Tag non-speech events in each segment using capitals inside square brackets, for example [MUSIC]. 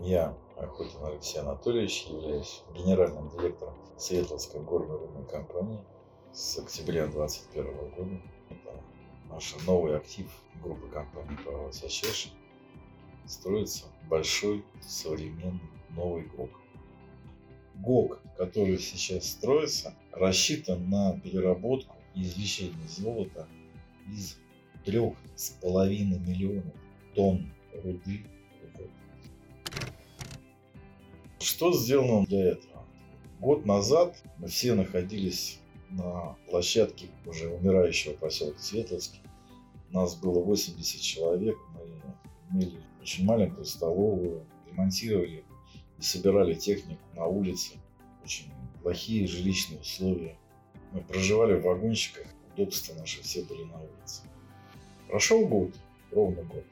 Я, Охотин Алексей Анатольевич, являюсь генеральным директором Светловской горно-рудной компании с октября 2021 года. Это наш новый актив группы компании Power Association. Строится большой, современный, новый ГОК. ГОК, который сейчас строится, рассчитан на переработку и извлечение золота из трех с половиной миллионов тонн руды Что сделано для этого? Год назад мы все находились на площадке уже умирающего поселка Светловский. Нас было 80 человек, мы имели очень маленькую столовую, ремонтировали и собирали технику на улице. Очень плохие жилищные условия. Мы проживали в вагончиках, удобства наши все были на улице. Прошел год, ровно год.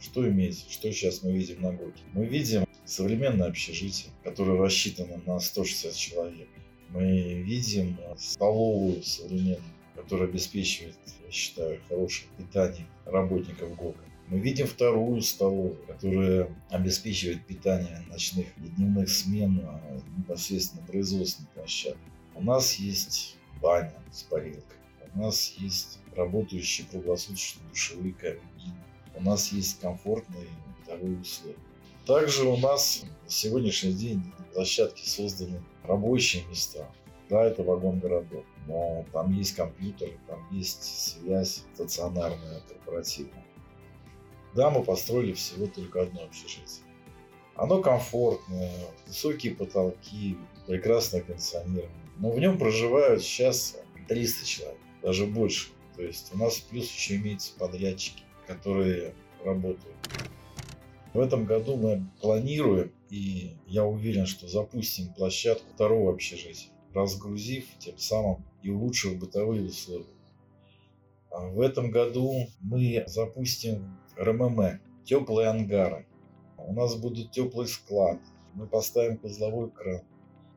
Что имеется? Что сейчас мы видим на Гоке? Мы видим современное общежитие, которое рассчитано на 160 человек. Мы видим столовую современную, которая обеспечивает, я считаю, хорошее питание работников ГОКа. Мы видим вторую столовую, которая обеспечивает питание ночных и дневных смен а, непосредственно производственной площадки. У нас есть баня с парилкой. У нас есть работающие круглосуточно душевые кабины. У нас есть комфортные бытовые условия. Также у нас на сегодняшний день на площадке созданы рабочие места. Да, это вагон-городок, но там есть компьютеры, там есть связь стационарная, корпоративная. Да, мы построили всего только одно общежитие. Оно комфортное, высокие потолки, прекрасное кондиционирование. Но в нем проживают сейчас 300 человек, даже больше. То есть у нас плюс еще имеются подрядчики, которые работают. В этом году мы планируем, и я уверен, что запустим площадку второго общежития, разгрузив тем самым и улучшив бытовые условия. А в этом году мы запустим РММ, теплые ангары. У нас будет теплый склад, мы поставим козловой кран.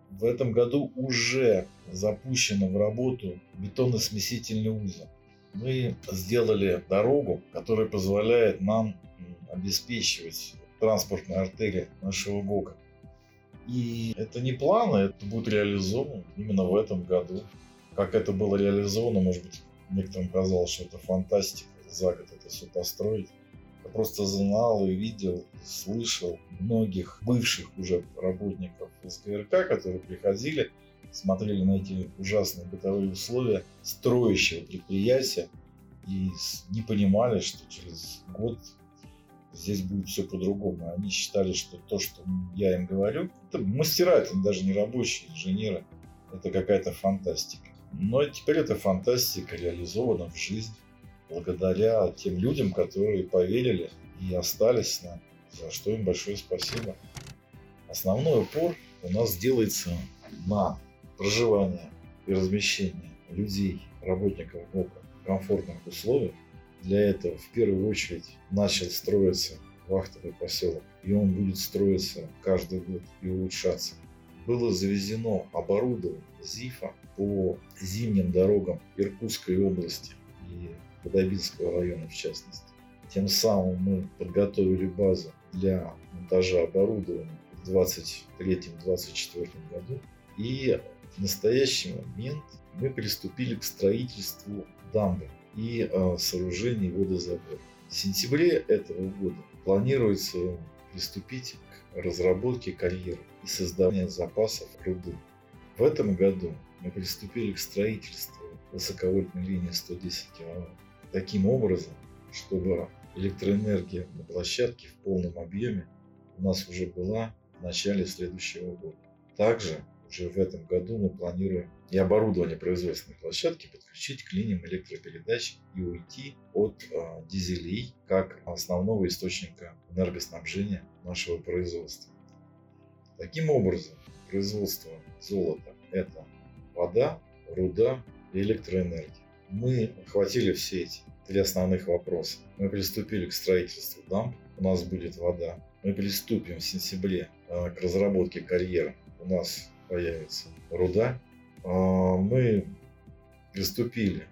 В этом году уже запущено в работу бетонно-смесительный узел мы сделали дорогу, которая позволяет нам обеспечивать транспортные артерии нашего ГОКа. И это не планы, это будет реализовано именно в этом году. Как это было реализовано, может быть, некоторым казалось, что это фантастика, за год это все построить. Я просто знал и видел, слышал многих бывших уже работников СГРК, которые приходили смотрели на эти ужасные бытовые условия строящего предприятия и не понимали, что через год здесь будет все по-другому. Они считали, что то, что я им говорю, это мастера, это даже не рабочие, инженеры, это какая-то фантастика. Но теперь эта фантастика реализована в жизнь благодаря тем людям, которые поверили и остались с нами, за что им большое спасибо. Основной упор у нас делается на проживания и размещения людей, работников ГОКа в комфортных условиях, для этого в первую очередь начал строиться вахтовый поселок, и он будет строиться каждый год и улучшаться. Было завезено оборудование ЗИФа по зимним дорогам Иркутской области и Подобинского района в частности. Тем самым мы подготовили базу для монтажа оборудования в 2023-2024 году и в настоящий момент мы приступили к строительству дамбы и э, сооружений водозабора. В сентябре этого года планируется приступить к разработке карьеры и созданию запасов руды. В этом году мы приступили к строительству высоковольтной линии 110 кВт таким образом, чтобы электроэнергия на площадке в полном объеме у нас уже была в начале следующего года. Также уже в этом году мы планируем и оборудование производственной площадки подключить к линиям электропередач и уйти от э, дизелей как основного источника энергоснабжения нашего производства. Таким образом, производство золота – это вода, руда и электроэнергия. Мы охватили все эти три основных вопроса. Мы приступили к строительству дамб, у нас будет вода. Мы приступим в сентябре э, к разработке карьера. У нас появится руда. А, мы приступили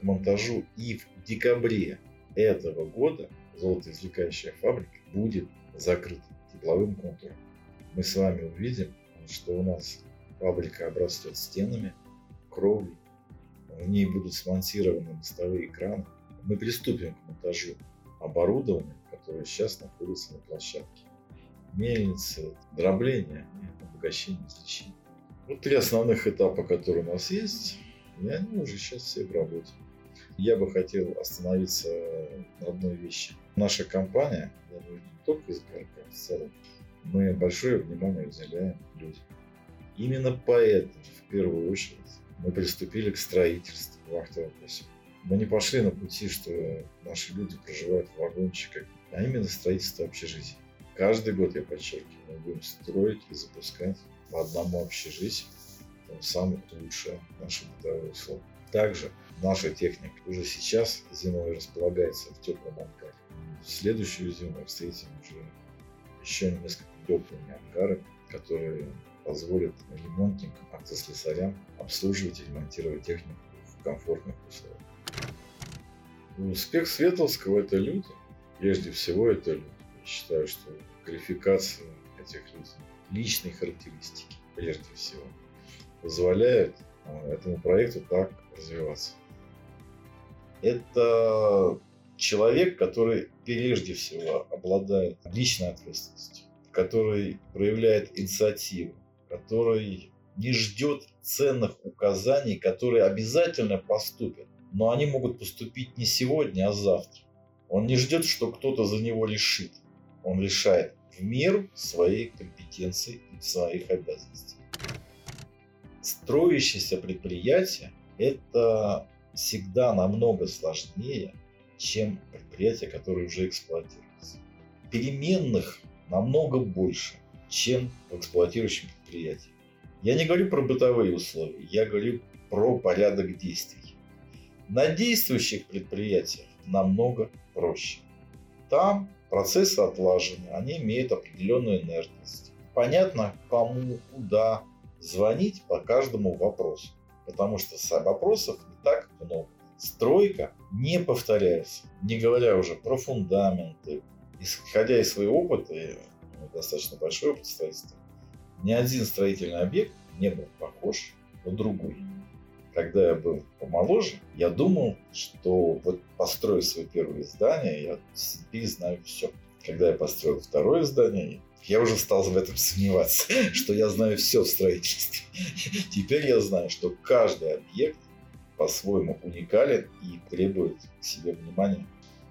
к монтажу и в декабре этого года золотоизвлекающая фабрика будет закрыта. тепловым контуром. Мы с вами увидим, что у нас фабрика обрастет стенами, кровлей, в ней будут смонтированы мостовые экраны. Мы приступим к монтажу оборудования, которое сейчас находится на площадке. Мельницы, дробление обогащение излечения. Вот три основных этапа, которые у нас есть, и они уже сейчас все в работе. Я бы хотел остановиться на одной вещи. Наша компания, я не только из ГРК, а в целом, мы большое внимание уделяем людям. Именно поэтому, в первую очередь, мы приступили к строительству вахтового поселка. Мы не пошли на пути, что наши люди проживают в вагончиках, а именно строительство общежитий. Каждый год, я подчеркиваю, мы будем строить и запускать по одному общежитию, там самое лучшее наше бытовое условие. Также наша техника уже сейчас зимой располагается в теплом ангаре. В следующую зиму встретим уже еще несколько теплыми ангарами, которые позволят ремонтникам, автослесарям обслуживать и ремонтировать технику в комфортных условиях. Успех Светловского – это люди. Прежде всего, это люди. Я считаю, что квалификация этих людей, личные характеристики, прежде всего, позволяют а, этому проекту так развиваться. Это человек, который прежде всего обладает личной ответственностью, который проявляет инициативу, который не ждет ценных указаний, которые обязательно поступят. Но они могут поступить не сегодня, а завтра. Он не ждет, что кто-то за него решит. Он решает в меру своей компетенции и своих обязанностей. Строящееся предприятие – это всегда намного сложнее, чем предприятия, которые уже эксплуатируются. Переменных намного больше, чем в эксплуатирующем предприятии. Я не говорю про бытовые условия, я говорю про порядок действий. На действующих предприятиях намного проще. Там процессы отлажены, они имеют определенную инертность. Понятно, кому, куда звонить по каждому вопросу, потому что вопросов не так много. Стройка не повторяется, не говоря уже про фундаменты. Исходя из своего опыта, достаточно большой опыт строительства, ни один строительный объект не был похож на другой. Когда я был помоложе, я думал, что вот построю свое первое здание, я теперь знаю все. Когда я построил второе здание, я уже стал в этом сомневаться, [LAUGHS] что я знаю все в строительстве. [LAUGHS] Теперь я знаю, что каждый объект по-своему уникален и требует к себе внимания.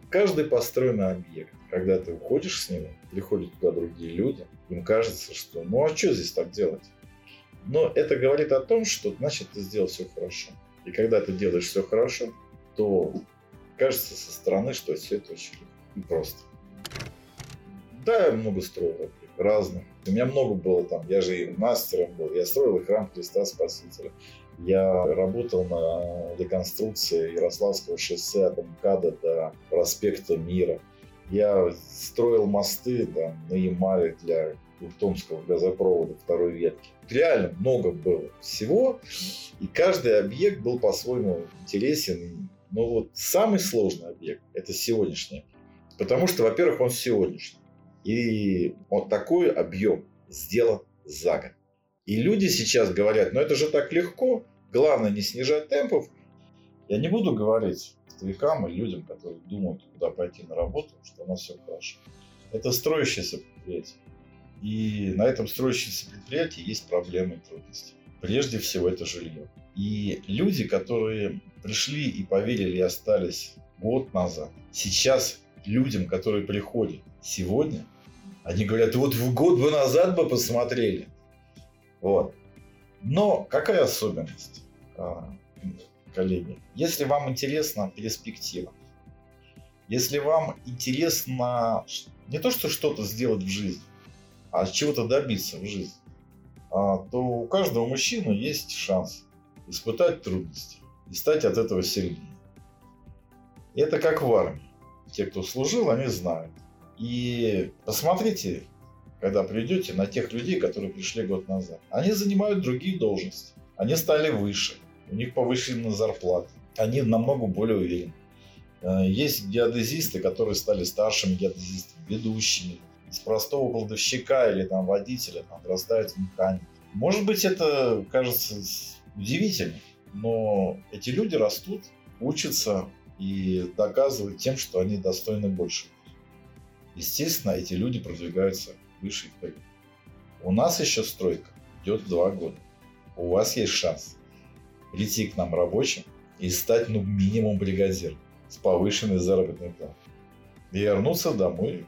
Каждый построенный объект, когда ты уходишь с него, приходят туда другие люди, им кажется, что ну а что здесь так делать? Но это говорит о том, что значит ты сделал все хорошо. И когда ты делаешь все хорошо, то кажется со стороны, что все это очень и просто. Да, я много строил разных. У меня много было там, я же и мастером был, я строил и храм Христа Спасителя. Я работал на реконструкции Ярославского шоссе от МКАДа до проспекта Мира. Я строил мосты да, на Ямале для Ухтомского газопровода второй ветки. Реально много было всего, и каждый объект был по-своему интересен. Но вот самый сложный объект – это сегодняшний. Потому что, во-первых, он сегодняшний. И вот такой объем сделан за год. И люди сейчас говорят, ну это же так легко, главное не снижать темпов. Я не буду говорить старикам и людям, которые думают, куда пойти на работу, что у нас все хорошо. Это строящееся предприятие. И на этом строящемся предприятии есть проблемы и трудности. Прежде всего это жилье. И люди, которые пришли и поверили и остались год назад, сейчас людям, которые приходят сегодня, они говорят, вот в год бы назад бы посмотрели. Вот. Но какая особенность, а, коллеги? Если вам интересна перспектива, если вам интересно не то, что что-то сделать в жизни, а чего-то добиться в жизни, а, то у каждого мужчины есть шанс испытать трудности и стать от этого сильнее. Это как в армии. Те, кто служил, они знают. И посмотрите, когда придете, на тех людей, которые пришли год назад. Они занимают другие должности. Они стали выше. У них повышены зарплаты. Они намного более уверены. Э, есть геодезисты, которые стали старшими геодезистами, ведущими. Из простого кладовщика или там водителя там, вырастают в. Может быть, это кажется удивительным, но эти люди растут, учатся и доказывают тем, что они достойны больше. Естественно, эти люди продвигаются выше и вперед. У нас еще стройка идет два года. У вас есть шанс прийти к нам рабочим и стать ну минимум бригадиром с повышенной заработной платой. И вернуться домой.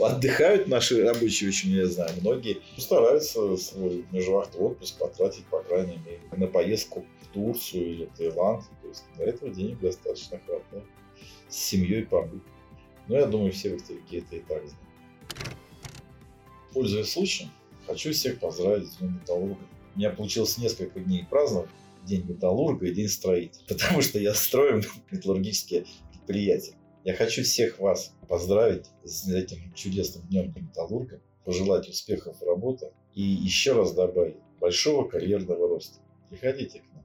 Отдыхают наши рабочие очень, я знаю, многие стараются свой межвахтовый отпуск потратить, по крайней мере, на поездку в Турцию или Таиланд. То есть для этого денег достаточно хватает. С семьей побыть. Но я думаю, все в Тарике это и так знают. Пользуясь случаем, хочу всех поздравить с Днем Металлурга. У меня получилось несколько дней праздновать День металлурга и День строителя, [LAUGHS] потому что я строю металлургические предприятия. Я хочу всех вас поздравить с этим чудесным днем металлурга, пожелать успехов в работе и еще раз добавить большого карьерного роста. Приходите к нам.